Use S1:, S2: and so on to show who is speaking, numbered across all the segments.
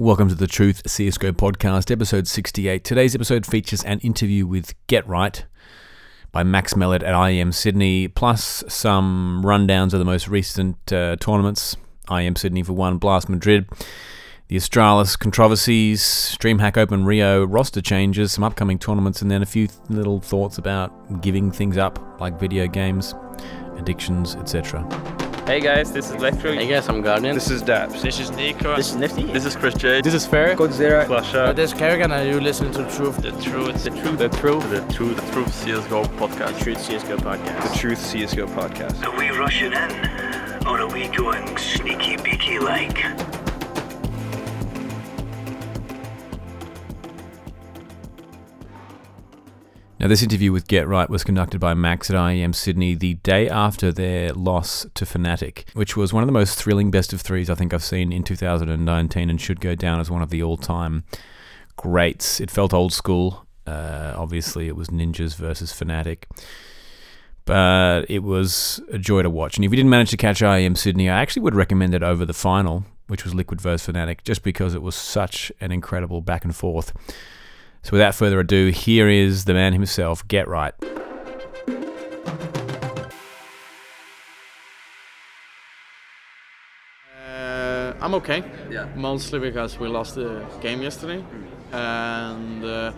S1: Welcome to the Truth CSGO podcast, episode 68. Today's episode features an interview with Get Right by Max Mellett at IEM Sydney, plus some rundowns of the most recent uh, tournaments IEM Sydney for one, Blast Madrid, the Astralis controversies, DreamHack Open Rio, roster changes, some upcoming tournaments, and then a few little thoughts about giving things up, like video games, addictions, etc.
S2: Hey guys, this is Electro.
S3: Hey guys, I'm Guardian.
S4: This is Daps.
S2: This is Nico.
S3: This is Nifty.
S4: This is Chris J.
S2: This is Fair.
S5: Godzilla.
S4: Flasha.
S5: Oh, this is karrigan and you listen to the Truth.
S4: The Truth.
S2: The Truth. The Truth.
S4: The Truth. The Truth CSGO podcast.
S3: The Truth CSGO podcast.
S4: The Truth CSGO podcast.
S6: Are we rushing in? Or are we going sneaky beaky like?
S1: Now, this interview with Get Right was conducted by Max at IEM Sydney the day after their loss to Fnatic, which was one of the most thrilling best of threes I think I've seen in 2019 and should go down as one of the all time greats. It felt old school. Uh, obviously, it was Ninjas versus Fnatic. But it was a joy to watch. And if you didn't manage to catch IEM Sydney, I actually would recommend it over the final, which was Liquid versus Fnatic, just because it was such an incredible back and forth. So without further ado, here is the man himself, Get Right.
S5: Uh, I'm okay.
S3: Yeah.
S5: Mostly because we lost the game yesterday, and uh,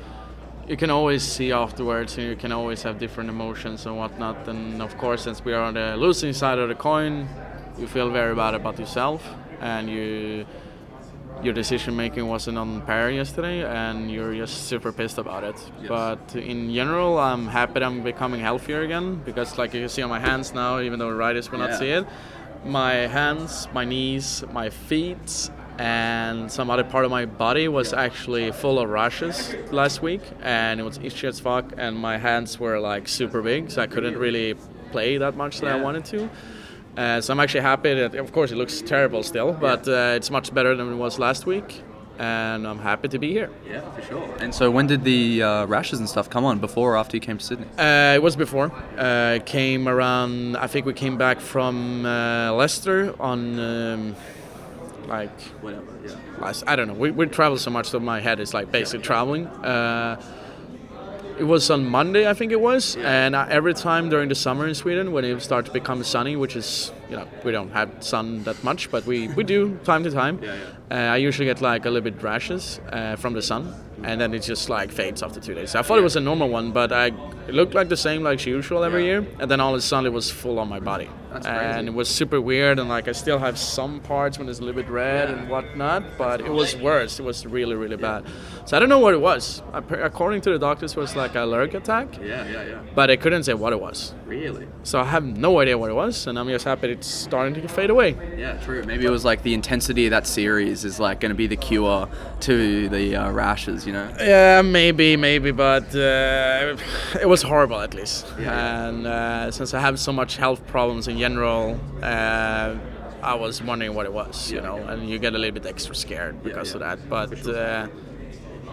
S5: you can always see afterwards, and you can always have different emotions and whatnot. And of course, since we are on the losing side of the coin, you feel very bad about yourself, and you your decision making wasn't on par yesterday, and you're just super pissed about it. But in general, I'm happy that I'm becoming healthier again because, like you can see on my hands now, even though the writers will not see it, my hands, my knees, my feet, and some other part of my body was actually full of rashes last week, and it was itchy as fuck, and my hands were like super big, so I couldn't really? play that much that I wanted to. Uh, so I'm actually happy that, of course, it looks terrible still, but uh, it's much better than it was last week, and I'm happy to be here.
S3: Yeah, for sure. And so, when did the uh, rashes and stuff come on? Before or after you came to Sydney?
S5: Uh, it was before. Uh, came around. I think we came back from uh, Leicester on um, like
S3: Whatever. Yeah.
S5: last. I don't know. We, we travel so much that my head is like basically traveling. It was on Monday, I think it was, and uh, every time during the summer in Sweden, when it starts to become sunny, which is you know we don't have sun that much, but we, we do time to time. Uh, I usually get like a little bit rashes uh, from the sun, and then it just like fades after two days. So I thought it was a normal one, but I it looked like the same like usual every
S3: Yeah.
S5: year, and then all of a sudden it was full on my body,
S3: That's
S5: and
S3: crazy.
S5: it was super weird, and like I still have some parts when it's a little bit red and whatnot, but it was worse. It was really really bad. So I don't know what it was. According to the doctors, it was like a allergic attack,
S3: Yeah, yeah, yeah.
S5: but they couldn't say what it was.
S3: Really?
S5: So I have no idea what it was, and I'm just happy it's starting to fade away.
S3: Yeah, true. Maybe it was like the intensity of that series is like going to be the cure to the uh, rashes, you know?
S5: Yeah, maybe, maybe, but uh, it was horrible at least.
S3: Yeah.
S5: And uh, since I have so much health problems in general, uh, I was wondering what it was, you
S3: Yeah.
S5: know, and you get a little bit extra scared because
S3: yeah.
S5: of that. But uh,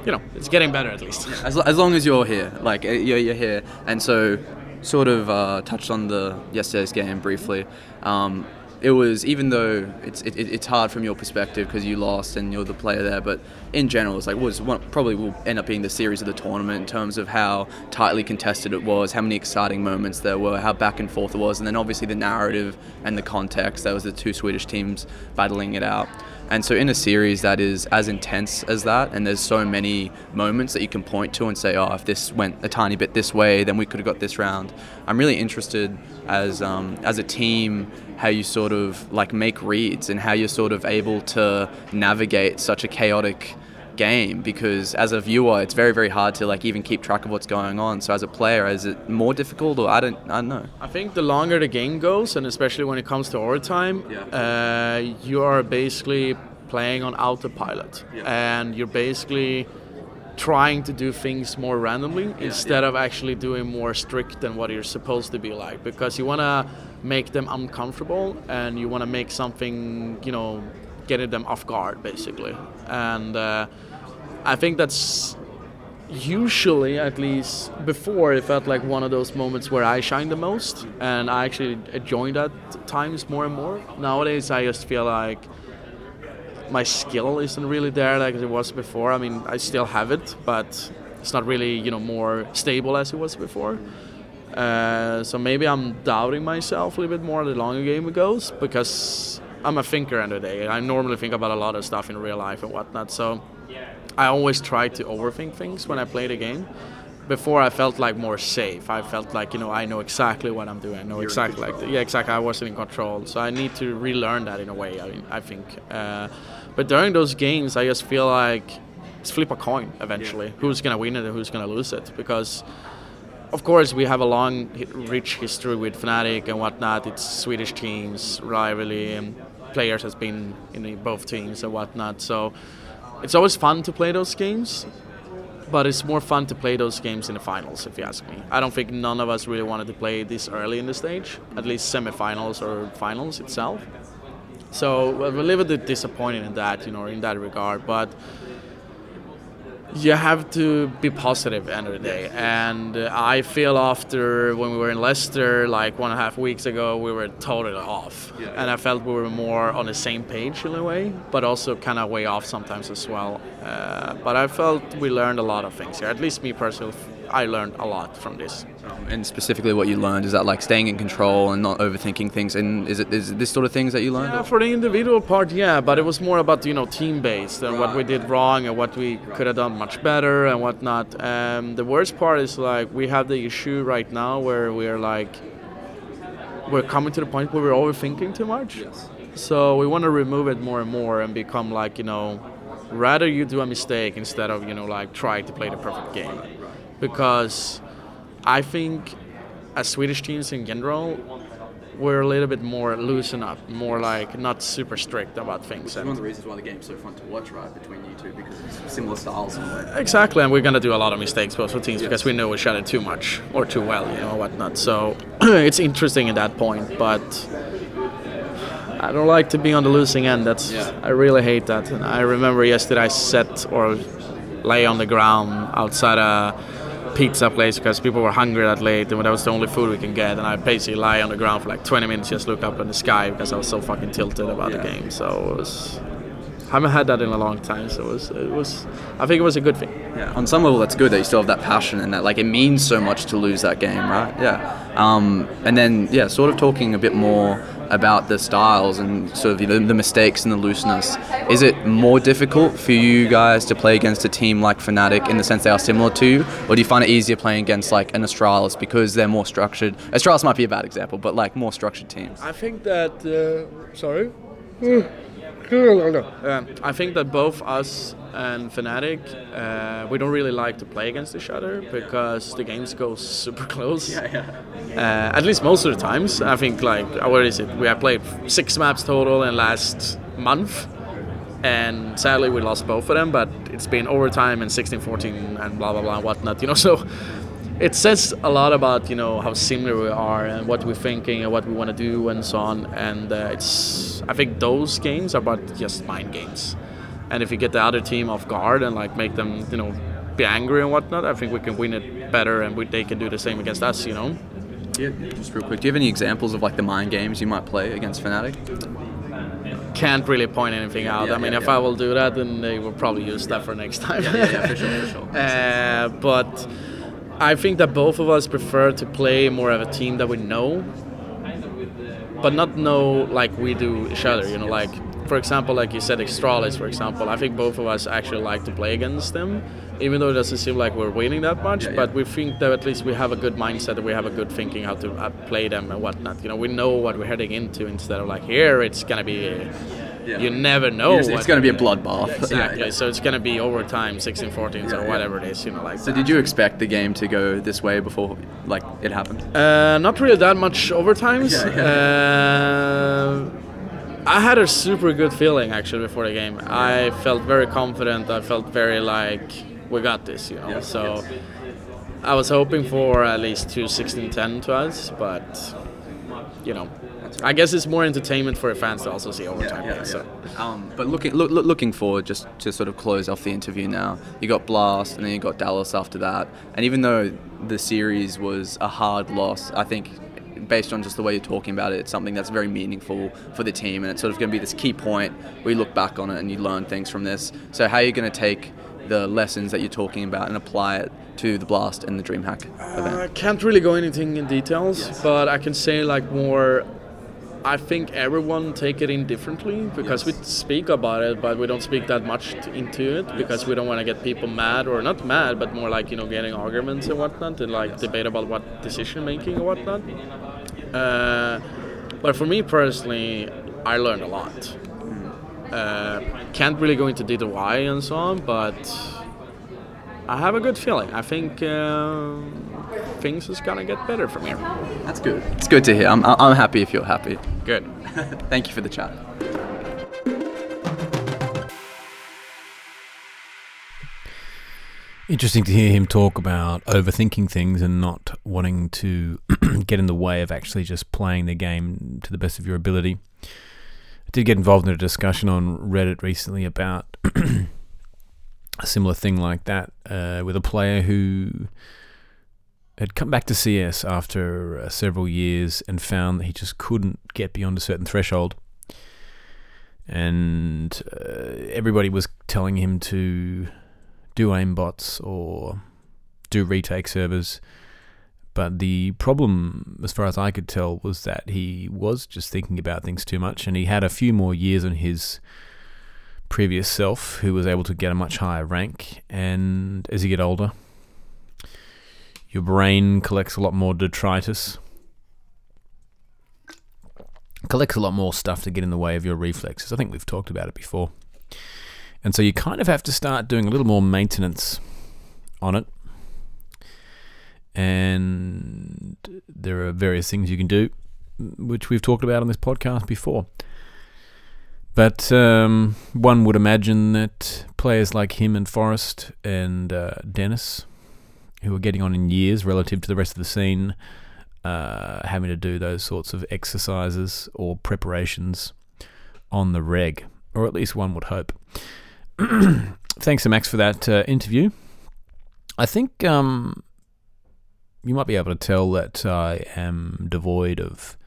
S5: you know, it's getting better at least.
S3: As, as long as you're here, like uh, you're, you're here, and so sort of uh, touched on the yesterday's game briefly. Um, it was even though it's it, it- it's hard from your perspective because you lost and you're the player there, but in general, it's like was one, probably will end up being the series of the tournament in terms of how tightly contested it was, how many exciting moments there were, how back and forth it was, and then obviously the narrative and the context. That was the two Swedish teams battling it out. And so, in a series that is as intense as that, and there's so many moments that you can point to and say, oh, if this went a tiny bit this way, then we could have got this round. I'm really interested as um, as a team how you sort of like make reads and how you're sort of able to navigate such a chaotic game because as a viewer it's very very hard to like even keep track of what's going on. So as a player is it more difficult or i don't i don't know.
S5: I think the longer the game goes, and especially when it comes to overtime,
S3: Yeah.
S5: uh, you are basically playing on autopilot,
S3: Yeah.
S5: and you're basically trying to do things more randomly instead of actually doing more strict than what you're supposed to be like, because you want to make them uncomfortable and you want to make something, you know, getting them off guard, basically, and. Uh, I think that's usually at least before it felt like one of those moments where I shine the most and I actually enjoy that times more and more. Nowadays I just feel like my skill isn't really there like it was before. I mean, I still have it, but it's not really you know more stable as it was before. Uh, so maybe I'm doubting myself a little bit more the longer game goes because I'm a thinker end of the day. I normally think about a lot of stuff in real life and whatnot. So I always try to overthink things when I play the game. Before I felt like more safe. I felt like you know I know exactly what I'm doing. I know exactly like yeah exactly. I wasn't in control. So I need to relearn that in a way. I mean I think. Uh, but during those games, I just feel like it's flip a coin eventually. Who's gonna win it and who's gonna lose it? Because of course, we have a long, rich history with Fnatic and whatnot. It's Swedish teams, rivalry, and players has been in both teams and whatnot. So it's always fun to play those games, but it's more fun to play those games in the finals, if you ask me. I don't think none of us really wanted to play this early in the stage, at least semifinals or finals itself. So we're a little bit disappointed in that, you know, in that regard, but you have to be positive end of the day. And uh, i feel after when we were in leicester like one and a half weeks ago we were totally off. And i felt we were more on the same page in a way but also kind of way off sometimes as well uh, but i felt we learned a lot of things here at least me personally i learned a lot from this
S3: And specifically, what you learned is that like staying in control and not overthinking things. And is it is it this sort of things that you learned?
S5: Yeah, for the individual part, yeah, but it was more about you know team based and what we did wrong and what we could have done much better and whatnot. Um, the worst part is like we have the issue right now where we're like we're coming to the point where we're overthinking too much. Yes. So we want to remove it more and more and become like you know, rather you do a mistake instead of you know like try to play the perfect game, because I think as Swedish teams in general, we're a little bit more loosen up, more like not super strict about things.
S3: That's one of the reasons why the game's so fun to watch, right, between you two, because it's similar styles. in a way.
S5: exactly, and we're gonna do a lot of mistakes both for teams because we know each other too much or too well, you know, whatnot. So it's interesting at that point, but I don't like to be on the losing end. That's I really hate that. And I remember yesterday I sat or lay on the ground outside a pizza place because people were hungry that late and that was the only food we can get. And I basically lie on the ground for like 20 minutes, just look up in the sky because I was so fucking tilted about the game. So it was. I haven't had that in a long time, so it was. It was. I think it was a good thing.
S3: Yeah. On some level, that's good that you still have that passion and that like it means so much to lose that game, right? Yeah. Um, and then yeah, sort of talking a bit more about the styles and sort of the, the mistakes and the looseness. Is it more difficult for you guys to play against a team like Fnatic in the sense they are similar to you, or do you find it easier playing against like an Astralis because they're more structured? Astralis might be a bad example, but like more structured teams.
S5: I think that. Uh, sorry. Um, I think that both us and Fnatic, uh, we don't really like to play against each other because the games go super close. Yeah, Uh, at least most of the times. I think like uh, what is it? We have played six maps total in last month, and sadly we lost both of them. But it's been overtime and 16-14 and blah blah blah and whatnot. You know, so it says a lot about you know how similar we are and what we're thinking and what we want to do and so on. And uh, it's I think those games are about just mind games. And if you get the other team off guard and like make them you know be angry and whatnot, I think we can win it better and we, they can do the same against us. You know.
S3: Yeah. Just real quick, do you have any examples of like the mind games you might play against Fnatic?
S5: Can't really point anything out.
S3: Yeah,
S5: I mean,
S3: yeah,
S5: if
S3: yeah.
S5: I will do that, then they will probably use that for next time.
S3: Yeah, for sure, for sure.
S5: Uh, but I think that both of us prefer to play more of a team that we know, but not know like we do each other. You know, like for example, like you said, Astralis, for example. I think both of us actually like to play against them, even though it doesn't seem like we're winning that much.
S3: Yeah, yeah.
S5: But we think that at least we have a good mindset, and we have a good thinking how to uh, play them and whatnot. You know, we know what we're heading into instead of like here it's gonna be. You never know.
S3: It's, going to be a bloodbath.
S5: Exactly.
S3: Yeah, yeah.
S5: So it's gonna be overtime, 16, 14,
S3: Yeah,
S5: or whatever it is. You know, like.
S3: So
S5: that.
S3: did you expect the game to go this way before like it happened?
S5: Uh, not really that much overtimes.
S3: Yeah,
S5: Uh, I had a super good feeling actually before the game. I felt very confident. I felt very like we got this, you know.
S3: Yeah,
S5: so I was hoping for at least two 16-10 to us, but you know, I guess it's more entertainment for the fans to also see overtime. games, So.
S3: Um, but looking look, look, looking forward, just to sort of close off the interview now, you got Blast and then you got Dallas after that. And even though the series was a hard loss, I think based on just the way you're talking about it, it's something that's very meaningful for the team, and it's sort of going to be this key point where you look back on it and you learn things from this. So how are you going to take the lessons that you're talking about and apply it to the Blast and the DreamHack event?
S5: I
S3: event?
S5: can't really go anything in details, but I can say like more. I think everyone take it in differently because we speak about it, but we don't speak that much t- into it because we don't want to get people mad or not mad, but more like you know getting arguments and whatnot and like debate about what decision making and whatnot. Uh, but for me personally, I learned a lot. Uh, can't really go into detail why and so on, but I have a good feeling. I think uh, things is gonna get better from here.
S3: That's good. It's good to hear. I'm, I'm happy if you're happy.
S5: Good.
S3: Thank you for the chat.
S1: Interesting to hear him talk about overthinking things and not wanting to get in the way of actually just playing the game to the best of your ability. I did get involved in a discussion on Reddit recently about a similar thing like that uh, with a player who had come back to CS after uh, several years and found that he just couldn't get beyond a certain threshold. And uh, everybody was telling him to do aimbots or do retake servers. But the problem, as far as I could tell, was that he was just thinking about things too much, and he had a few more years on his previous self who was able to get a much higher rank. And as he get older, your brain collects a lot more detritus, collects a lot more stuff to get in the way of your reflexes. I think we've talked about it before. And so you kind of have to start doing a little more maintenance on it. And there are various things you can do, which we've talked about on this podcast before. But um, one would imagine that players like him and Forrest and uh, Dennis, who are getting on in years relative to the rest of the scene, uh, having to do those sorts of exercises or preparations on the reg, or at least one would hope. Thanks to Max for that uh, interview. I think um, you might be able to tell that I am devoid of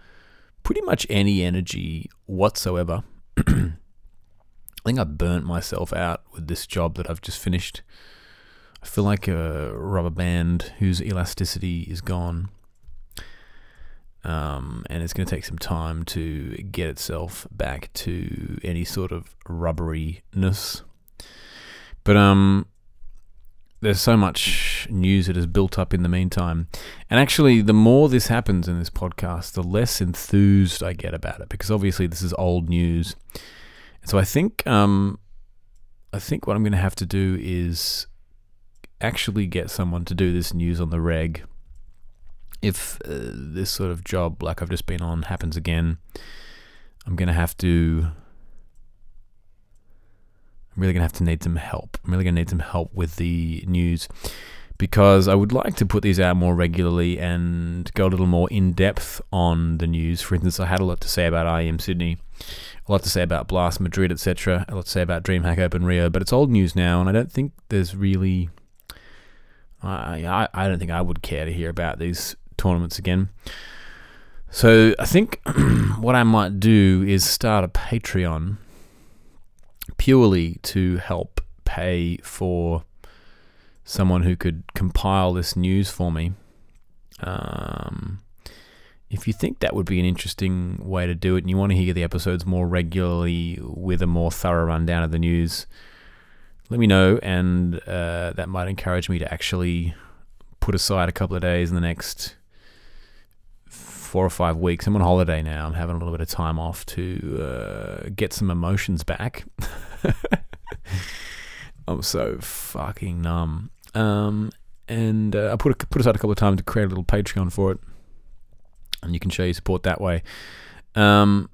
S1: pretty much any energy whatsoever. I think I burnt myself out with this job that I've just finished. I feel like a rubber band whose elasticity is gone. Um, and it's going to take some time to get itself back to any sort of rubberiness. But um, there's so much news that has built up in the meantime. And actually, the more this happens in this podcast, the less enthused I get about it because obviously this is old news. So I think um, I think what I'm going to have to do is actually get someone to do this news on the reg. If uh, this sort of job, like I've just been on, happens again, I'm going to have to. I'm really going to have to need some help. I'm really going to need some help with the news because I would like to put these out more regularly and go a little more in depth on the news. For instance, I had a lot to say about IEM Sydney, a lot to say about Blast Madrid, etc., a lot to say about DreamHack Open Rio, but it's old news now, and I don't think there's really. I, I, I don't think I would care to hear about these tournaments again. So I think what I might do is start a Patreon purely to help pay for someone who could compile this news for me. Um, if you think that would be an interesting way to do it and you want to hear the episodes more regularly with a more thorough rundown of the news, let me know, and uh, that might encourage me to actually put aside a couple of days in the next four or five weeks. I'm on holiday now. I'm having a little bit of time off to uh, get some emotions back. I'm so fucking numb. Um, and uh, I put a, put aside a couple of times to create a little Patreon for it, and you can show your support that way. Um,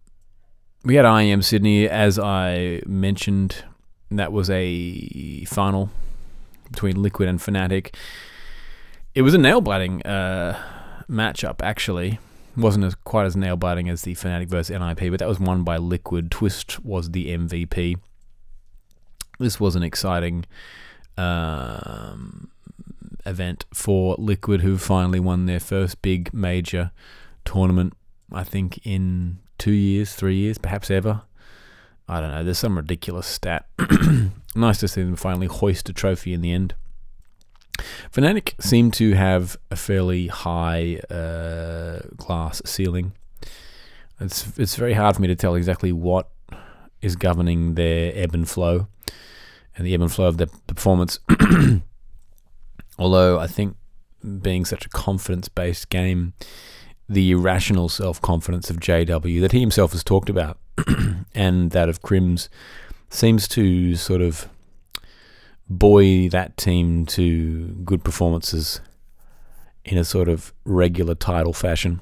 S1: we had IEM Sydney, as I mentioned. That was a final between Liquid and Fnatic. It was a nail biting uh, matchup, actually. Wasn't as quite as nail biting as the Fnatic versus NIP, but that was won by Liquid. Twist was the MVP. This was an exciting um, event for Liquid, who finally won their first big major tournament, I think, in two years, three years, perhaps ever. I don't know. There's some ridiculous stat. nice to see them finally hoist a trophy in the end. Fnatic seem to have a fairly high uh, glass ceiling. It's it's very hard for me to tell exactly what is governing their ebb and flow and the ebb and flow of their performance. Although I think being such a confidence based game, the irrational self confidence of JW that he himself has talked about and that of Krimz seems to sort of buoy that team to good performances in a sort of regular title fashion.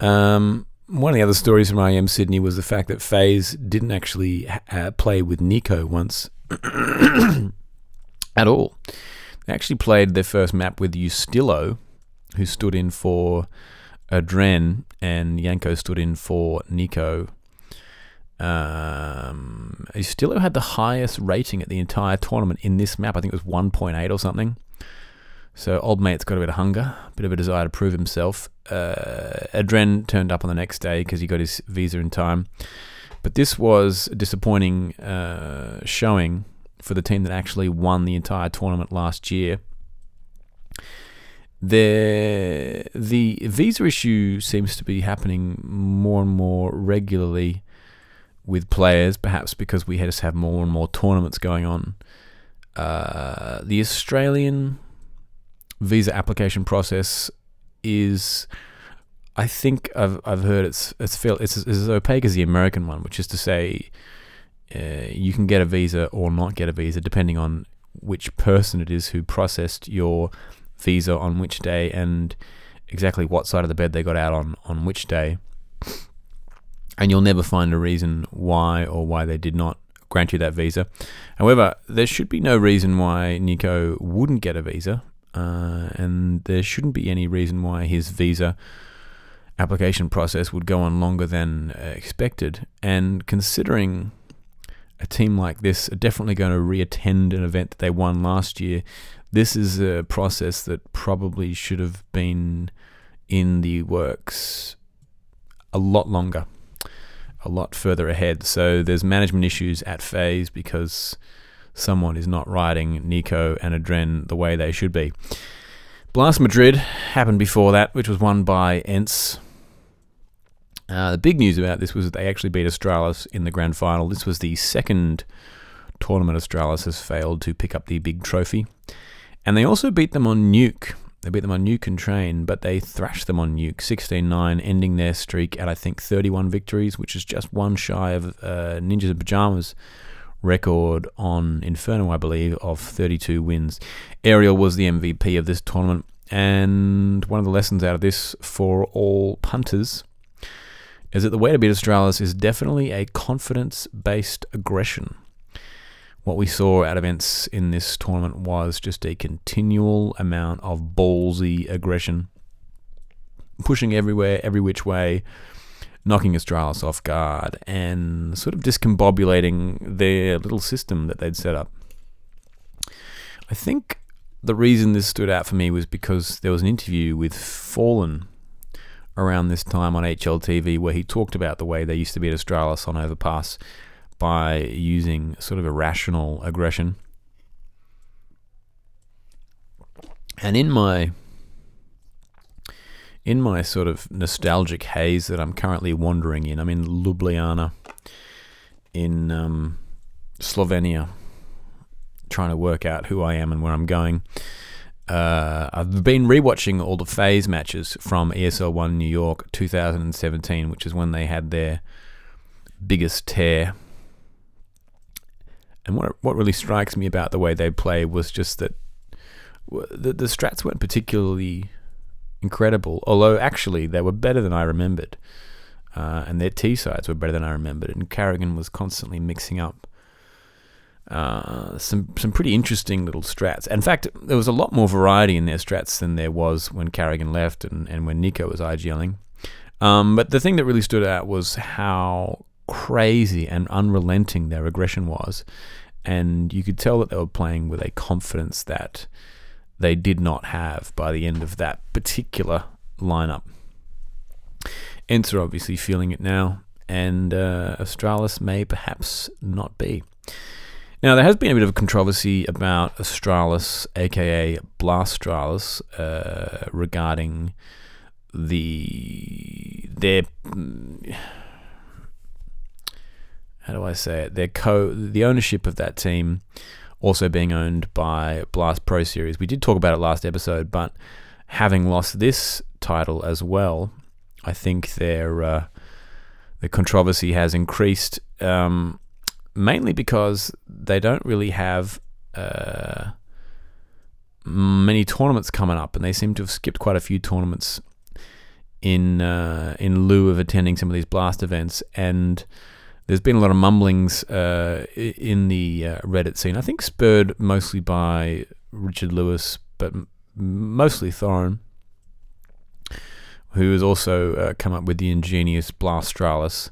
S1: Um, one of the other stories from IEM Sydney was the fact that FaZe didn't actually uh, play with NiKo once at all. They actually played their first map with USTILO, who stood in for Adren, and Yanko stood in for NiKo. Um, USTILO had the highest rating at the entire tournament in this map. I think it was 1.8 or something. So old mate's got a bit of hunger, a bit of a desire to prove himself. Uh, Adren turned up on the next day because he got his visa in time. But this was a disappointing uh, showing for the team that actually won the entire tournament last year. The the visa issue seems to be happening more and more regularly with players, perhaps because we just have more and more tournaments going on. Uh, the Australian visa application process is, I think I've I've heard it's it's feel it's, it's as opaque as the American one, which is to say, uh, you can get a visa or not get a visa depending on which person it is who processed your visa on which day and exactly what side of the bed they got out on on which day. And you'll never find a reason why or why they did not grant you that visa. However, there should be no reason why NiKo wouldn't get a visa, uh, and there shouldn't be any reason why his visa application process would go on longer than expected. And considering a team like this are definitely going to reattend an event that they won last year, this is a process that probably should have been in the works a lot longer, a lot further ahead. So there's management issues at FaZe because someone is not riding NiKo and Adren the way they should be. Blast Madrid happened before that, which was won by ENCE. Uh, the big news about this was that they actually beat Astralis in the grand final. This was the second tournament Astralis has failed to pick up the big trophy. And they also beat them on Nuke. They beat them on Nuke and Train, but they thrashed them on Nuke 16 9, ending their streak at, I think, 31 victories, which is just one shy of uh, Ninjas in Pajamas record on Inferno, I believe, of 32 wins. Aerial was the MVP of this tournament, and one of the lessons out of this for all punters is that the way to beat Astralis is definitely a confidence based aggression. What we saw at events in this tournament was just a continual amount of ballsy aggression, pushing everywhere, every which way, knocking Astralis off guard, and sort of discombobulating their little system that they'd set up. I think the reason this stood out for me was because there was an interview with Fallen around this time on HLTV where he talked about the way they used to beat Astralis on Overpass by using sort of irrational aggression. And in my in my sort of nostalgic haze that I'm currently wandering in, I'm in Ljubljana in um, Slovenia, trying to work out who I am and where I'm going. Uh, I've been rewatching all the FaZe matches from ESL One New York 2017, which is when they had their biggest tear. And what what really strikes me about the way they play was just that the the strats weren't particularly incredible, although actually they were better than I remembered, uh, and their T sides were better than I remembered. And karrigan was constantly mixing up uh, some some pretty interesting little strats. In fact, there was a lot more variety in their strats than there was when karrigan left and, and when NiKo was IGLing. Um, but the thing that really stood out was how crazy and unrelenting their aggression was. And you could tell that they were playing with a confidence that they did not have by the end of that particular lineup. ENCE are obviously feeling it now, and uh, Astralis may perhaps not be. Now, there has been a bit of controversy about Astralis, aka Blastralis, uh, regarding the their how do I say it? Their co the ownership of that team also being owned by Blast Pro Series. We did talk about it last episode, but having lost this title as well, I think their uh, the controversy has increased. Um, mainly because they don't really have uh, many tournaments coming up, and they seem to have skipped quite a few tournaments in uh, in lieu of attending some of these blast events. And there's been a lot of mumblings uh, in the uh, Reddit scene. I think spurred mostly by Richard Lewis, but mostly Thorin, who has also uh, come up with the ingenious Blastralis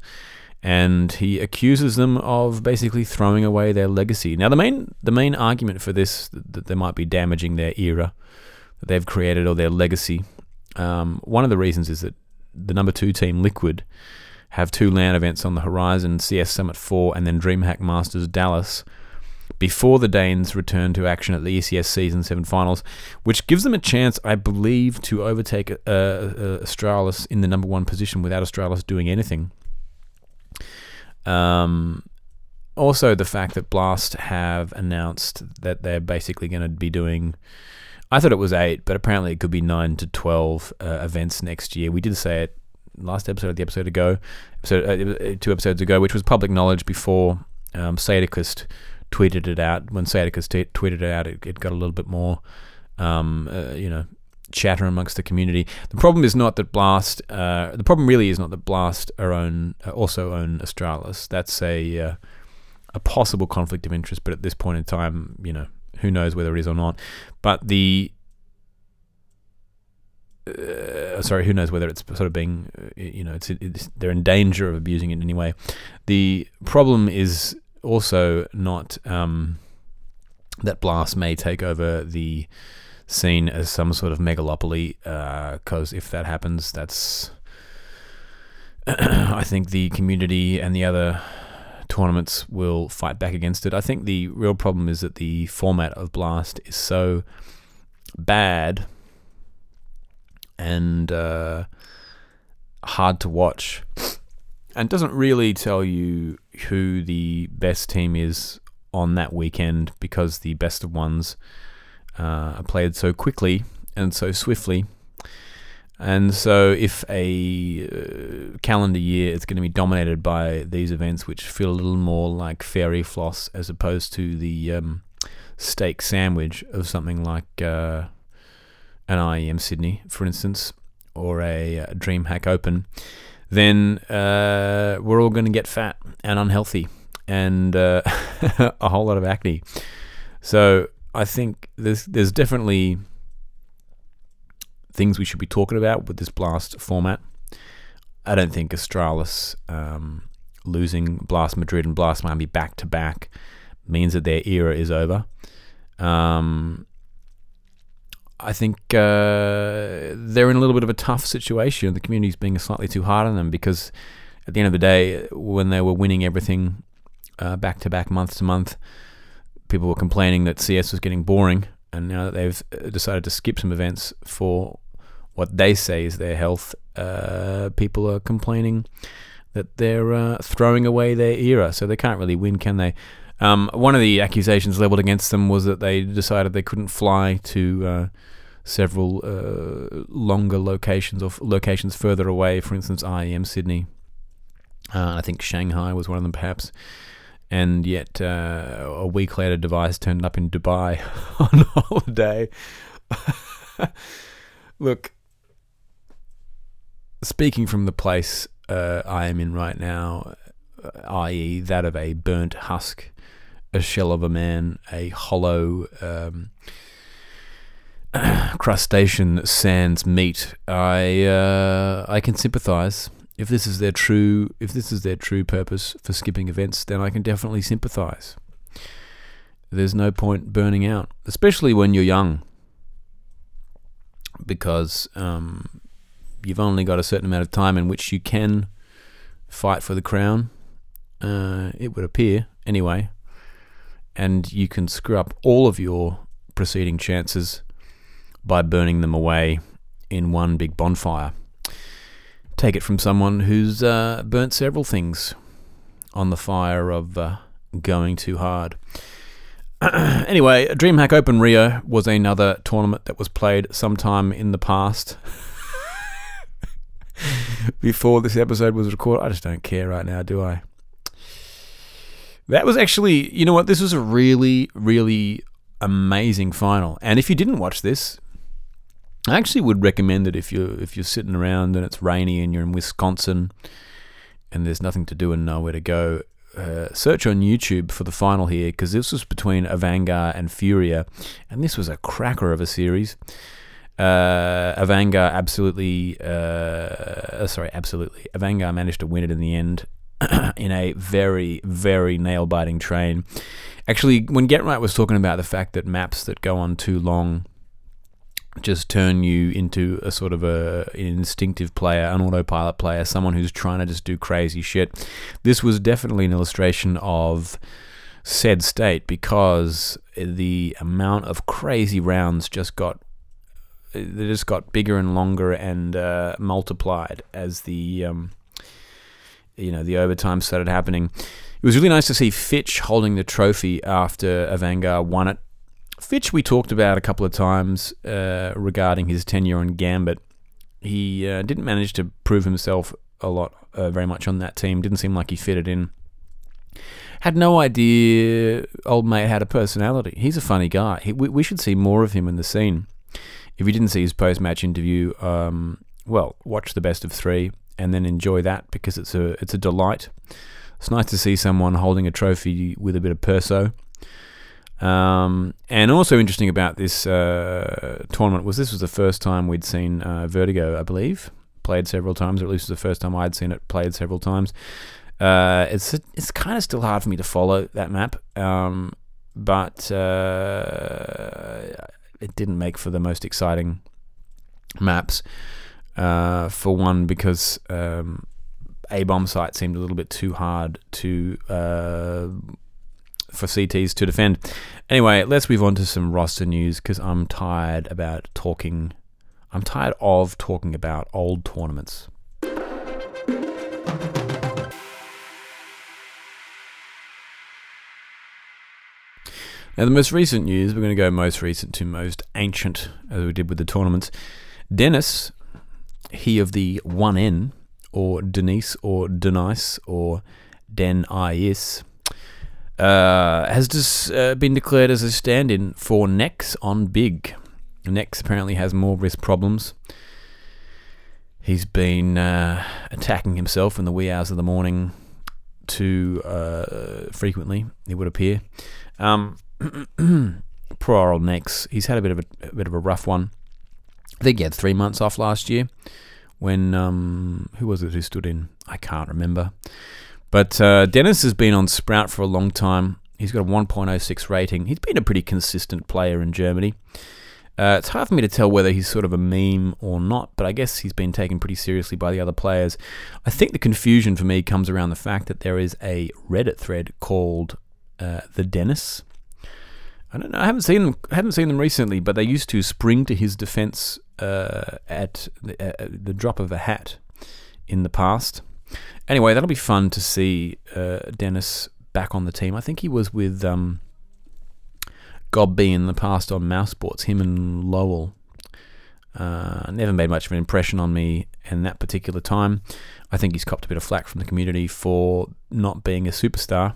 S1: and he accuses them of basically throwing away their legacy. Now, the main the main argument for this that they might be damaging their era that they've created or their legacy. Um, one of the reasons is that the number two team, Liquid, have two LAN events on the horizon: CS Summit Four and then DreamHack Masters Dallas. Before the Danes return to action at the ECS Season 7 finals, which gives them a chance, I believe, to overtake uh, uh, Astralis in the number one position without Astralis doing anything. Um, also, the fact that Blast have announced that they're basically going to be doing. I thought it was eight, but apparently it could be nine to twelve uh, events next year. We did say it last episode, the episode ago, episode uh, two episodes ago, which was public knowledge before um, tweeted it out. When Sadokist t- tweeted it out, it, it, got a little bit more, um, uh, you know, chatter amongst the community. The problem is not that Blast. Uh, the problem really is not that Blast are own uh, also own Astralis. That's a uh, a possible conflict of interest, but at this point in time, you know, who knows whether it is or not. But the uh, sorry, who knows whether it's sort of being, uh, you know, it's, it's, they're in danger of abusing it in any way. The problem is also not um, that Blast may take over the scene as some sort of megalopoly. Because uh, if that happens, that's I think the community and the other tournaments will fight back against it. I think the real problem is that the format of Blast is so bad and uh, hard to watch and doesn't really tell you who the best team is on that weekend because the best of ones uh, played so quickly and so swiftly. And so, if a uh, calendar year is going to be dominated by these events, which feel a little more like fairy floss as opposed to the um, steak sandwich of something like uh, an IEM Sydney, for instance, or a, a uh, DreamHack Open, then uh, we're all going to get fat and unhealthy and uh, a whole lot of acne. So, I think there's there's definitely things we should be talking about with this blast format. I don't think Astralis um, losing Blast Madrid and Blast Miami back to back means that their era is over. Um, I think uh, they're in a little bit of a tough situation. The community's being slightly too hard on them because at the end of the day, when they were winning everything uh, back to back, month to month, people were complaining that CS was getting boring, and now that they've uh, decided to skip some events for what they say is their health, uh, people are complaining that they're uh, throwing away their era, so they can't really win, can they? Um, one of the accusations leveled against them was that they decided they couldn't fly to uh, several uh, longer locations or f- locations further away. For instance, IEM Sydney. Uh, I think Shanghai was one of them, perhaps and yet uh, a week later, dev1ce turned up in Dubai on holiday. Look, speaking from the place uh, I am in right now, uh, i.e., that of a burnt husk, a shell of a man, a hollow um, crustacean sans meat, I uh, I can sympathise if this is their true if this is their true purpose for skipping events, then I can definitely sympathize. There's no point burning out, especially when you're young, because um, you've only got a certain amount of time in which you can fight for the crown. Uh, it would appear, anyway. And you can screw up all of your preceding chances by burning them away in one big bonfire. Take it from someone who's uh, burnt several things on the fire of uh, going too hard. anyway, DreamHack Open Rio was another tournament that was played sometime in the past. Before this episode was recorded, I just don't care right now, do I? That was actually, you know what? This was a really, really amazing final. And if you didn't watch this, I actually would recommend it if you're if you're sitting around and it's rainy and you're in Wisconsin and there's nothing to do and nowhere to go. Uh, search on YouTube for the final here because this was between Avangar and Furia, and this was a cracker of a series. Uh, Avangar absolutely, uh, sorry, absolutely. Avangar managed to win it in the end in a very, very nail biting train. Actually, when Get Right was talking about the fact that maps that go on too long just turn you into a sort of a an instinctive player, an autopilot player, someone who's trying to just do crazy shit. This was definitely an illustration of said state because the amount of crazy rounds just got they just got bigger and longer and uh, multiplied as the um, you know the overtime started happening. It was really nice to see Fitch holding the trophy after Avangar won it Fitch, we talked about a couple of times uh, regarding his tenure on Gambit. He uh, didn't manage to prove himself a lot, uh, very much on that team. Didn't seem like he fitted in. Had no idea old mate had a personality. He's a funny guy. He, we, we, should see more of him in the scene. If you didn't see his post match interview, um, well, watch the best of three and then enjoy that because it's a it's a delight. It's nice to see someone holding a trophy with a bit of perso. Um, and also interesting about this uh, tournament was this was the first time we'd seen uh, Vertigo, I believe, played several times, or at least it was the first time I'd seen it played several times. Uh, it's it's kind of still hard for me to follow that map, um, but uh, it didn't make for the most exciting maps. Uh, for one, because um, a bomb site seemed a little bit too hard to uh, for CTs to defend. Anyway, let's move on to some roster news because I'm tired about talking. I'm tired of talking about old tournaments. Now, the most recent news, we're going to go most recent to most ancient, as we did with the tournaments. Dennis, he of the 1N, or Denise, or Denise, or Den Is, uh, has just uh, been declared as a stand-in for Nex on Big. Nex apparently has more wrist problems. He's been uh, attacking himself in the wee hours of the morning too uh, frequently. It would appear. Um, poor old Nex. He's had a bit of a, a, bit of a rough one. I think he had three months off last year. When um, who was it who stood in? I can't remember. But uh, Dennis has been on Sprout for a long time. He's got a 1.06 rating. He's been a pretty consistent player in Germany. Uh, it's hard for me to tell whether he's sort of a meme or not, but I guess he's been taken pretty seriously by the other players. I think the confusion for me comes around the fact that there is a Reddit thread called uh, the Dennis. I don't know. I haven't seen them. Haven't seen them recently, but they used to spring to his defense uh, at the, uh, the drop of a hat in the past. Anyway, that'll be fun to see uh, Dennis back on the team. I think he was with um, Gob B in the past on mousesports, him and loWel. Uh, never made much of an impression on me in that particular time. I think he's copped a bit of flack from the community for not being a superstar.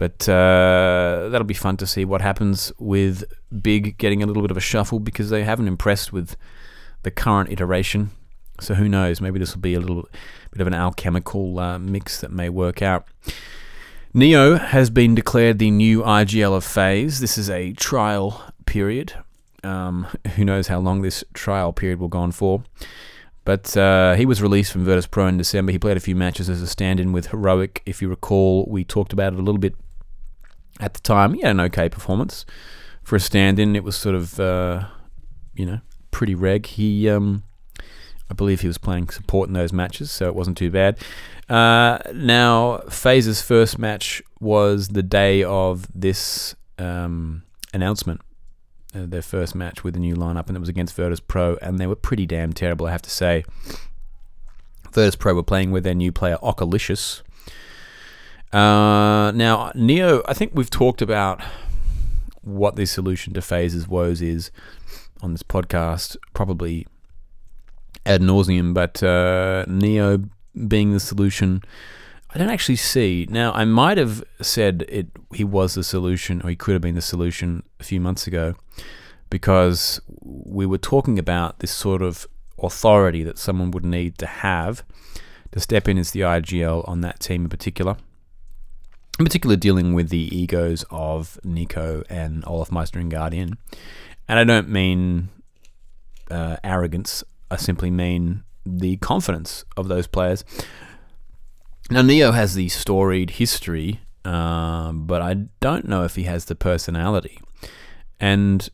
S1: But uh, that'll be fun to see what happens with Big getting a little bit of a shuffle because they haven't impressed with the current iteration. So who knows? Maybe this will be a little bit of an alchemical uh, mix that may work out. Neo has been declared the new IGL of FaZe. This is a trial period. Um, who knows how long this trial period will go on for. But uh, he was released from Virtus Pro in December. He played a few matches as a stand in with Heroic. If you recall, we talked about it a little bit at the time. He had an okay performance for a stand in. It was sort of, uh, you know, pretty reg. He um, I believe he was playing support in those matches, so it wasn't too bad. Uh, now, FaZe's first match was the day of this um, announcement. Uh, their first match with the new lineup, and it was against Virtus Pro, and they were pretty damn terrible, I have to say. Virtus Pro were playing with their new player, Ocalicious. Uh, now, Neo, I think we've talked about what the solution to FaZe's woes is on this podcast, probably ad nauseum, but uh, Neo being the solution, I don't actually see. Now, I might have said it he was the solution, or he could have been the solution a few months ago, because we were talking about this sort of authority that someone would need to have to step in as the IGL on that team in particular. In particular, dealing with the egos of NiKo and olofmeister and Guardian. And I don't mean uh, arrogance, I simply mean the confidence of those players. Now, Neo has the storied history, uh, but I don't know if he has the personality. And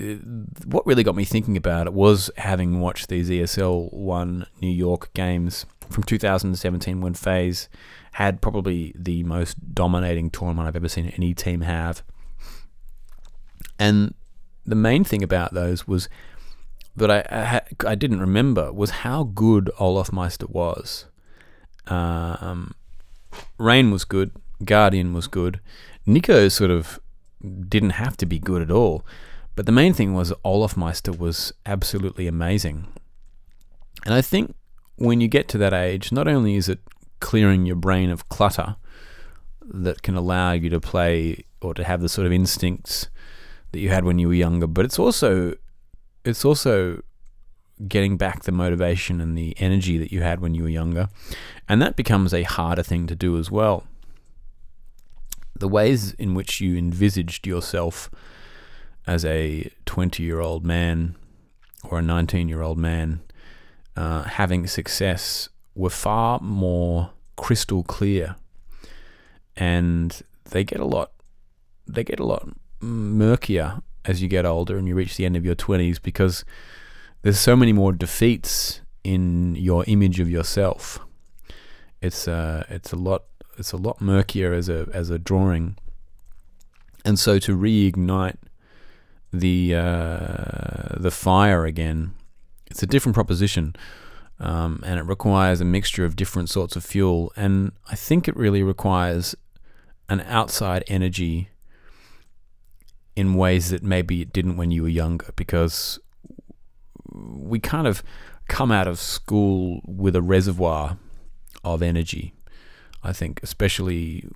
S1: uh, what really got me thinking about it was having watched these ESL One New York games from 2017 when FaZe had probably the most dominating tournament I've ever seen any team have. And the main thing about those was that I, I, I didn't remember was how good olofmeister was. Um, Rain was good, Guardian was good, NiKo sort of didn't have to be good at all. But the main thing was olofmeister was absolutely amazing. And I think when you get to that age, not only is it clearing your brain of clutter that can allow you to play or to have the sort of instincts that you had when you were younger, but it's also it's also getting back the motivation and the energy that you had when you were younger. And that becomes a harder thing to do as well. The ways in which you envisaged yourself as a 20 year old man or a 19 year old man uh, having success were far more crystal clear. And they get a lot, they get a lot murkier as you get older and you reach the end of your 20s because there's so many more defeats in your image of yourself. It's uh, it's a lot it's a lot murkier as a as a drawing, and so to reignite the uh, the fire again, it's a different proposition, um, and it requires a mixture of different sorts of fuel, and I think it really requires an outside energy in ways that maybe it didn't when you were younger because we kind of come out of school with a reservoir of energy. I think, especially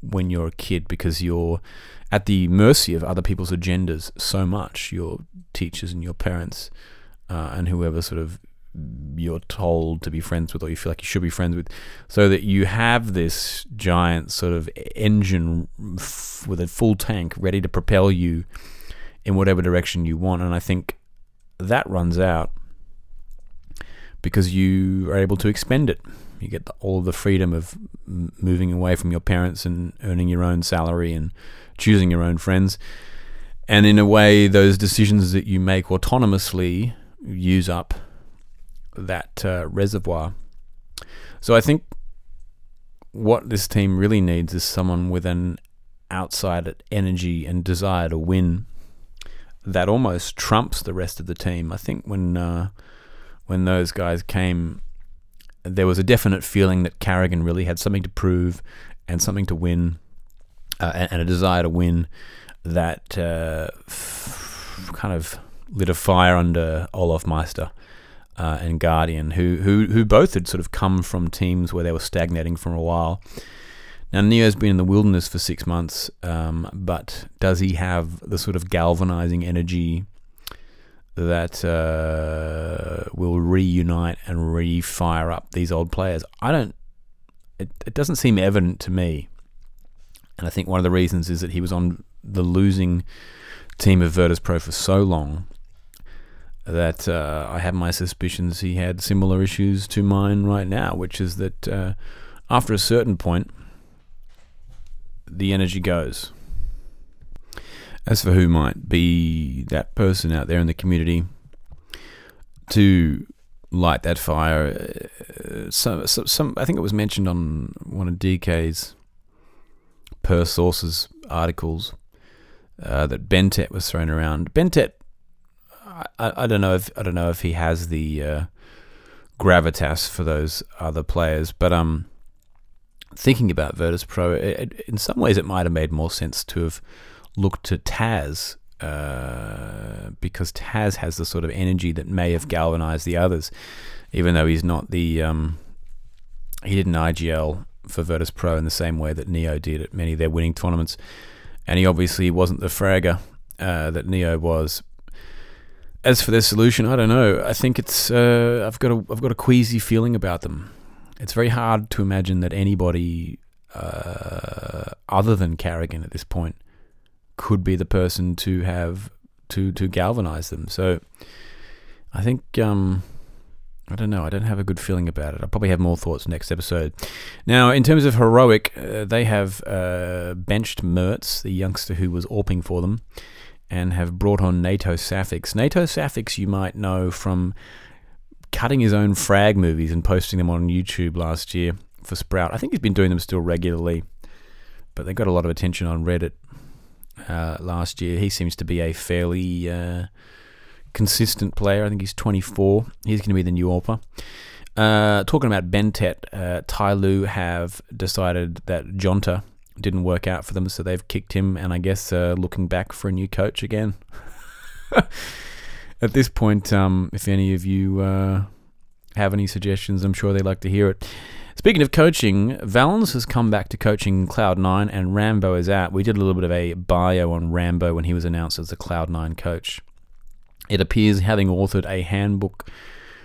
S1: when you're a kid, because you're at the mercy of other people's agendas so much, your teachers and your parents, uh, and whoever sort of you're told to be friends with or you feel like you should be friends with, so that you have this giant sort of engine f- with a full tank ready to propel you in whatever direction you want. And I think that runs out because you are able to expend it. You get the, all the freedom of m- moving away from your parents and earning your own salary and choosing your own friends. And in a way, those decisions that you make autonomously use up that uh, reservoir. So I think what this team really needs is someone with an outside energy and desire to win that almost trumps the rest of the team. I think when uh, when those guys came, there was a definite feeling that karrigan really had something to prove and something to win, uh, and, and, a desire to win that uh, f- kind of lit a fire under olofmeister. Uh, and Guardian, who, who who both had sort of come from teams where they were stagnating for a while, now, Neo's been in the wilderness for six months, um, but does he have the sort of galvanizing energy that uh, will reunite and re-fire up these old players? I don't. It, it doesn't seem evident to me, and I think one of the reasons is that he was on the losing team of Virtus Pro for so long that uh, I have my suspicions he had similar issues to mine right now, which is that uh, after a certain point the energy goes. As for who might be that person out there in the community to light that fire. Uh, some, some, some, I think it was mentioned on one of DK's per sources articles uh, that Bentet was thrown around. Bentet, I, I, don't know if I don't know if he has the uh, gravitas for those other players, but um, thinking about Virtus Pro, it, it, in some ways it might have made more sense to have looked to Taz uh, because Taz has the sort of energy that may have galvanized the others, even though he's not the um, he didn't IGL for Virtus Pro in the same way that Neo did at many of their winning tournaments, and he obviously wasn't the fragger uh, that Neo was. As for their solution, I don't know. I think it's uh, I've got a I've got a queasy feeling about them. It's very hard to imagine that anybody uh, other than karrigan at this point could be the person to have to to galvanize them. So I think um, I don't know. I don't have a good feeling about it. I'll probably have more thoughts next episode. Now, in terms of heroic, uh, they have uh, benched Mertz, the youngster who was AWPing for them, and have brought on NaToSaphiX. NATO Safix, you might know from cutting his own frag movies and posting them on YouTube last year for Sprout. I think he's been doing them still regularly, but they got a lot of attention on Reddit uh, last year. He seems to be a fairly uh, consistent player. I think he's 24. He's going to be the new AWPer. Uh, talking about Bentet, uh, Lu have decided that Jonta didn't work out for them, so they've kicked him, and I guess uh, looking back for a new coach again. At this point, um, if any of you uh, have any suggestions, I'm sure they'd like to hear it. Speaking of coaching, Valens has come back to coaching Cloud9 and Rambo is out. We did a little bit of a bio on Rambo when he was announced as the Cloud9 coach. It appears having authored a handbook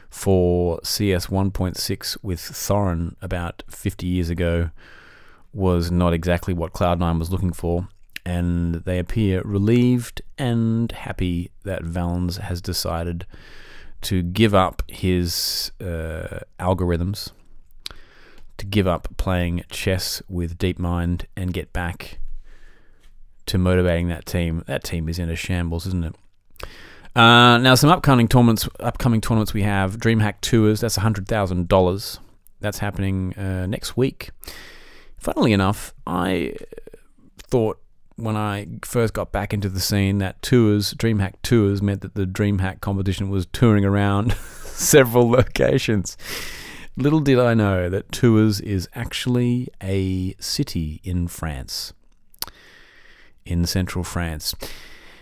S1: for CS 1.6 with Thorin about 50 years ago was not exactly what Cloud9 was looking for, and they appear relieved and happy that Valens has decided to give up his uh, algorithms to give up playing chess with DeepMind and get back to motivating that team. That team is in a shambles, isn't it? Uh, now, some upcoming tournaments. Upcoming tournaments we have DreamHack Tours. That's hundred thousand dollars. That's happening uh, next week. Funnily enough, I thought when I first got back into the scene that tours, DreamHack Tours, meant that the DreamHack competition was touring around several locations. Little did I know that Tours is actually a city in France, in central France.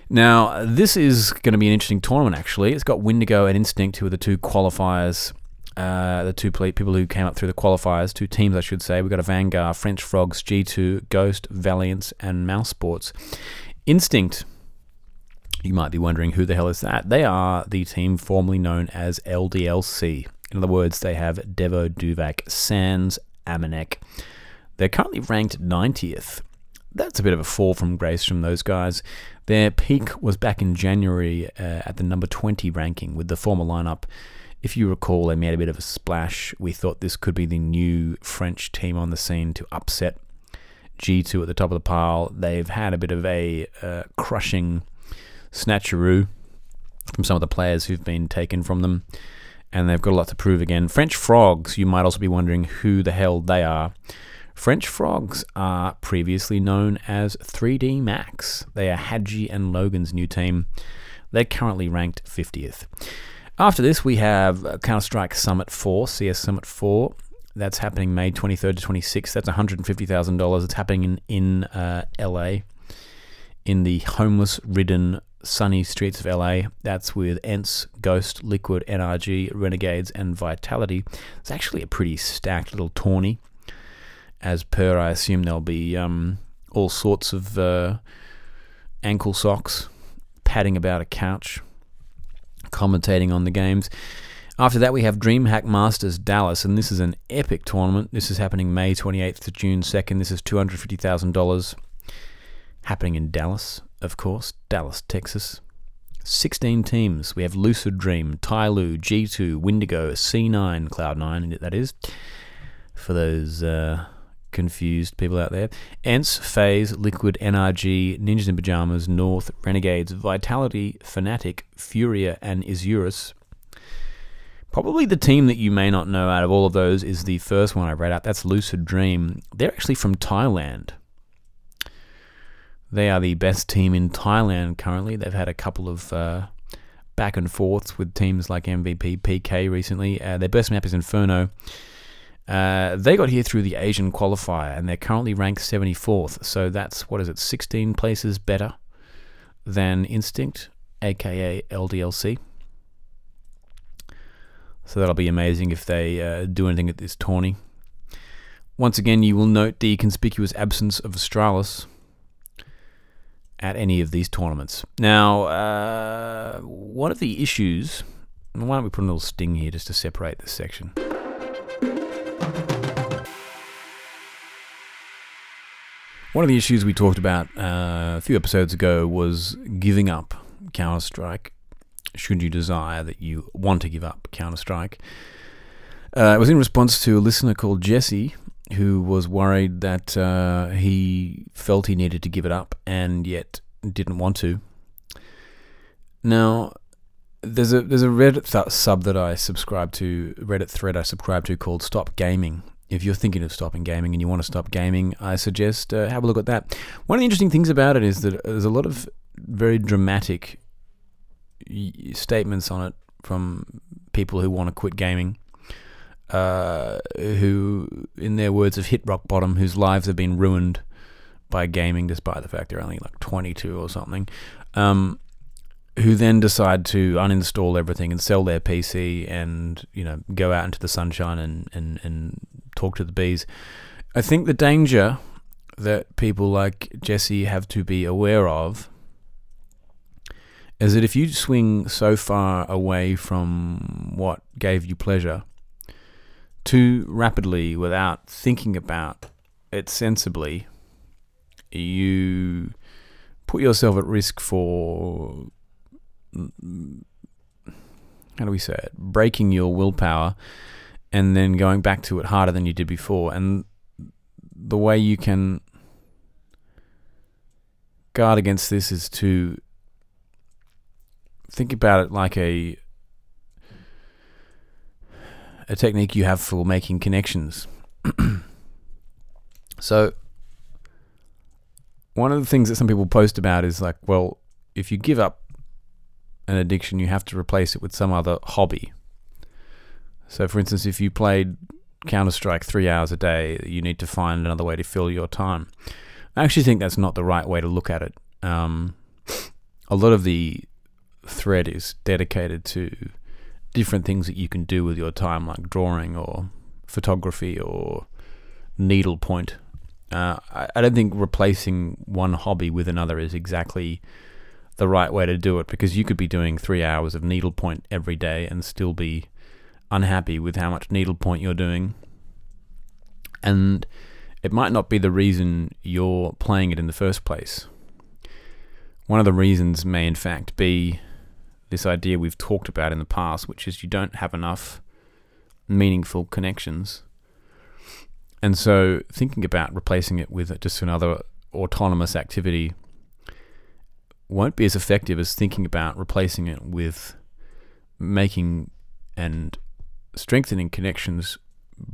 S1: Now, this is going to be an interesting tournament, actually. It's got Windigo and Instinct, who are the two qualifiers, uh, the two people who came up through the qualifiers, two teams, I should say. We've got a Vanguard, French Frogs, G2, Ghost, Valiance, and Mousesports. Instinct, you might be wondering who the hell is that? They are the team formerly known as LDLC. In other words, they have Devo, Duvak, Sans, Amanek. They're currently ranked 90th. That's a bit of a fall from grace from those guys. Their peak was back in January uh, at the number 20 ranking with the former lineup. If you recall, they made a bit of a splash. We thought this could be the new French team on the scene to upset G2 at the top of the pile. They've had a bit of a uh, crushing snatcheroo from some of the players who've been taken from them and they've got a lot to prove again. French Frogs, you might also be wondering who the hell they are. French Frogs are previously known as 3DMAX. They are Hadji and Logan's new team. They're currently ranked 50th. After this, we have Counter Strike Summit 4, CS Summit 4. That's happening May 23rd to 26th. That's $150,000. It's happening in, in uh, LA, in the homeless ridden sunny streets of LA. That's with ENCE, Ghost, Liquid, NRG, Renegades, and Vitality. It's actually a pretty stacked little tawny. As per, I assume there'll be um, all sorts of uh, ankle socks padding about a couch, commentating on the games. After that, we have DreamHack Masters Dallas, and this is an epic tournament. This is happening May 28th to June 2nd. This is $250,000 happening in Dallas of course, Dallas, Texas. 16 teams. We have Lucid Dream, Tyloo, G2, Windigo, C9, Cloud9, that is, for those uh, confused people out there. ENCE, FaZe, Liquid, NRG, Ninjas in Pajamas, North, Renegades, Vitality, Fnatic, Furia, and Isurus. Probably the team that you may not know out of all of those is the first one I read out. That's Lucid Dream. They're actually from Thailand. They are the best team in Thailand currently. They've had a couple of uh, back and forths with teams like MVP, PK recently. Uh, their best map is Inferno. Uh, they got here through the Asian qualifier and they're currently ranked 74th. So that's, what is it, 16 places better than Instinct, aka LDLC. So that'll be amazing if they uh, do anything at this tourney. Once again, you will note the conspicuous absence of Astralis at any of these tournaments. Now, uh, one of the issues. Why don't we put a little sting here just to separate this section? One of the issues we talked about uh, a few episodes ago was giving up Counter Strike should you desire that you want to give up Counter Strike. Uh, it was in response to a listener called Jesse who was worried that uh, he felt he needed to give it up and yet didn't want to. Now, there's a there's a Reddit th- sub that I subscribe to, Reddit thread I subscribe to called Stop Gaming. If you're thinking of stopping gaming and you want to stop gaming, I suggest uh, have a look at that. One of the interesting things about it is that there's a lot of very dramatic statements on it from people who want to quit gaming, uh, who, in their words, have hit rock bottom, whose lives have been ruined by gaming, despite the fact they're only like 22 or something, um, who then decide to uninstall everything and sell their PC and you know go out into the sunshine and and, and talk to the bees. I think the danger that people like Jesse have to be aware of is that if you swing so far away from what gave you pleasure too rapidly without thinking about it sensibly, you put yourself at risk for mm, mm, how do we say it breaking your willpower and then going back to it harder than you did before and the way you can guard against this is to think about it like a a technique you have for making connections. so one of the things that some people post about is like, well, if you give up an addiction, you have to replace it with some other hobby. So, for instance, if you played Counter Strike three hours a day, you need to find another way to fill your time. I actually think that's not the right way to look at it. Um, a lot of the thread is dedicated to different things that you can do with your time, like drawing or photography or needlepoint. Uh, I, I don't think replacing one hobby with another is exactly the right way to do it because you could be doing three hours of needlepoint every day and still be unhappy with how much needlepoint you're doing. And it might not be the reason you're playing it in the first place. One of the reasons may, in fact, be this idea we've talked about in the past, which is you don't have enough meaningful connections. And so thinking about replacing it with just another autonomous activity won't be as effective as thinking about replacing it with making and strengthening connections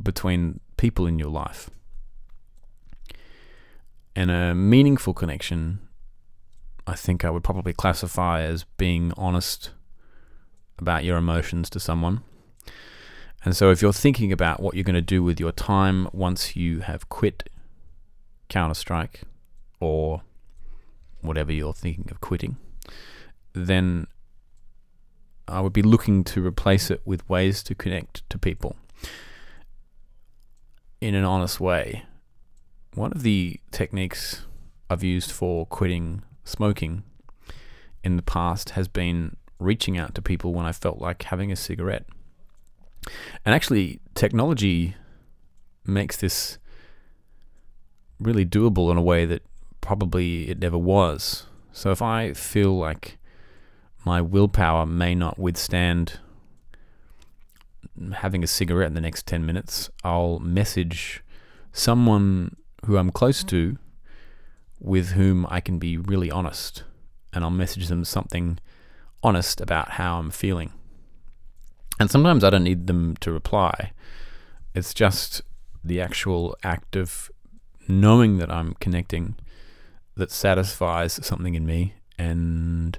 S1: between people in your life. And a meaningful connection I think I would probably classify as being honest about your emotions to someone. And so, if you're thinking about what you're going to do with your time once you have quit Counter Strike or whatever you're thinking of quitting, then I would be looking to replace it with ways to connect to people in an honest way. One of the techniques I've used for quitting smoking in the past has been reaching out to people when I felt like having a cigarette. And actually, technology makes this really doable in a way that probably it never was. So if I feel like my willpower may not withstand having a cigarette in the next 10 minutes, I'll message someone who I'm close to with whom I can be really honest. And I'll message them something honest about how I'm feeling. And sometimes I don't need them to reply. It's just the actual act of knowing that I'm connecting that satisfies something in me and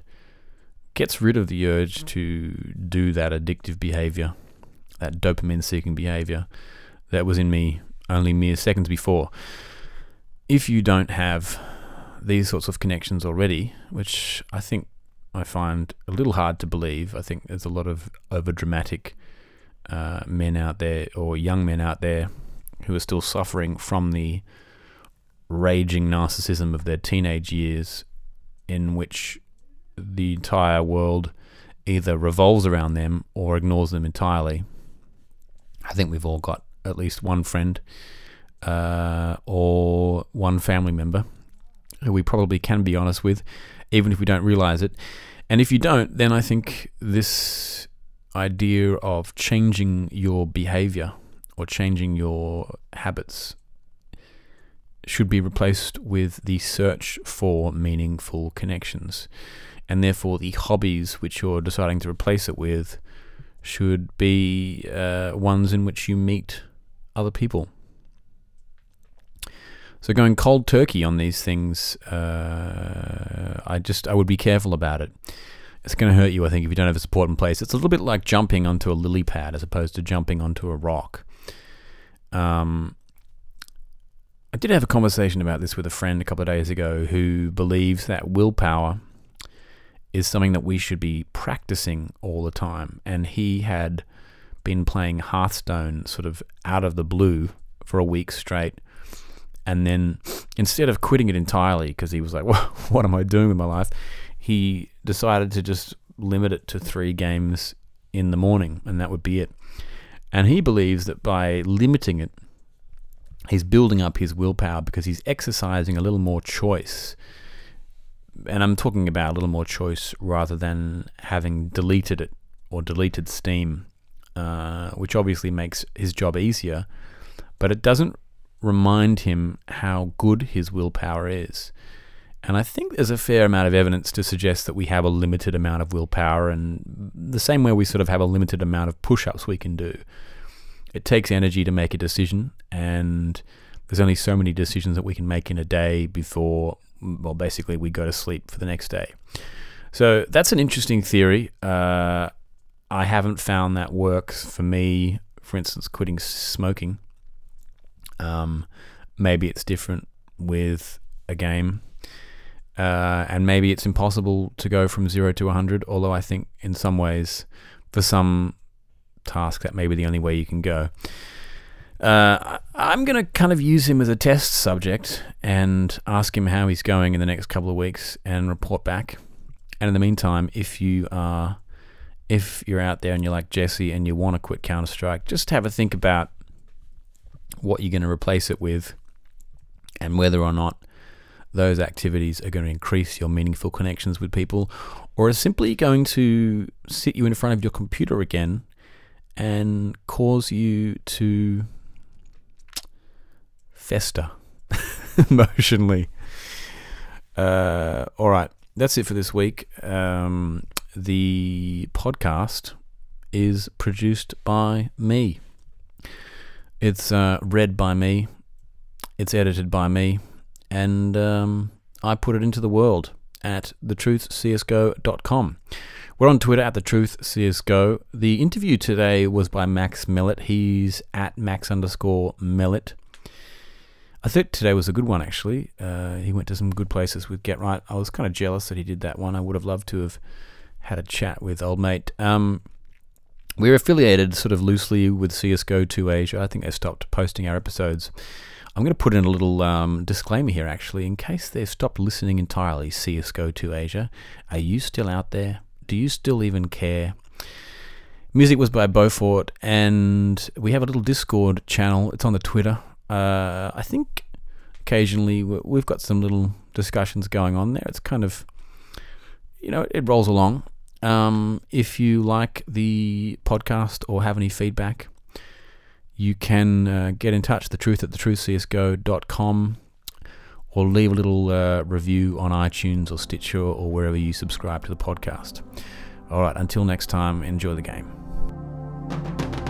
S1: gets rid of the urge to do that addictive behavior, that dopamine seeking behavior that was in me only mere seconds before. If you don't have these sorts of connections already, which I think I find a little hard to believe, I think there's a lot of over dramatic uh, men out there or young men out there who are still suffering from the raging narcissism of their teenage years, in which the entire world either revolves around them or ignores them entirely. I think we've all got at least one friend uh, or one family member who we probably can be honest with, even if we don't realize it. And if you don't, then I think this idea of changing your behavior or changing your habits should be replaced with the search for meaningful connections. And therefore, the hobbies which you're deciding to replace it with should be uh, ones in which you meet other people. So going cold turkey on these things, uh, I just I would be careful about it. It's going to hurt you, I think, if you don't have a support in place. It's a little bit like jumping onto a lily pad as opposed to jumping onto a rock. Um, I did have a conversation about this with a friend a couple of days ago who believes that willpower is something that we should be practicing all the time. And he had been playing Hearthstone sort of out of the blue for a week straight. And then instead of quitting it entirely, because he was like, well, what am I doing with my life? He decided to just limit it to three games in the morning, and that would be it. And he believes that by limiting it, he's building up his willpower because he's exercising a little more choice. And I'm talking about a little more choice rather than having deleted it or deleted Steam, uh, which obviously makes his job easier, but it doesn't remind him how good his willpower is. And I think there's a fair amount of evidence to suggest that we have a limited amount of willpower, and the same way we sort of have a limited amount of push ups we can do. It takes energy to make a decision, and there's only so many decisions that we can make in a day before, well, basically, we go to sleep for the next day. So that's an interesting theory. Uh, I haven't found that works for me. For instance, quitting smoking. Um, maybe it's different with a game. Uh, and maybe it's impossible to go from zero to 100, although I think in some ways, for some tasks, that may be the only way you can go. Uh, I'm going to kind of use him as a test subject and ask him how he's going in the next couple of weeks and report back. And in the meantime, if you are, if you're out there and you're like Jesse and you want to quit Counter Strike, just have a think about what you're going to replace it with and whether or not those activities are going to increase your meaningful connections with people or are simply going to sit you in front of your computer again and cause you to fester emotionally. Uh, all right, that's it for this week. Um, the podcast is produced by me. It's uh, read by me. It's edited by me, and um, I put it into the world at thetruthcsgo.com. We're on Twitter at the Truth CSGO. The interview today was by Max Mellett. He's at Max underscore Mellett. I thought today was a good one, actually. Uh, he went to some good places with GeT_RiGhT. I was kind of jealous that he did that one. I would have loved to have had a chat with old mate. Um, we're affiliated sort of loosely with CSGO 2 Asia. I think they stopped posting our episodes. I'm going to put in a little um, disclaimer here, actually, in case they've stopped listening entirely. CSGO 2 Asia, are you still out there? Do you still even care? Music was by Beaufort, and we have a little Discord channel. It's on the Twitter. Uh, I think occasionally we've got some little discussions going on there. It's kind of, you know, it rolls along. Um, if you like the podcast or have any feedback, you can uh, get in touch, the truth at thetruthcsgo.com or leave a little uh, review on iTunes or Stitcher or wherever you subscribe to the podcast. All right, until next time, enjoy the game.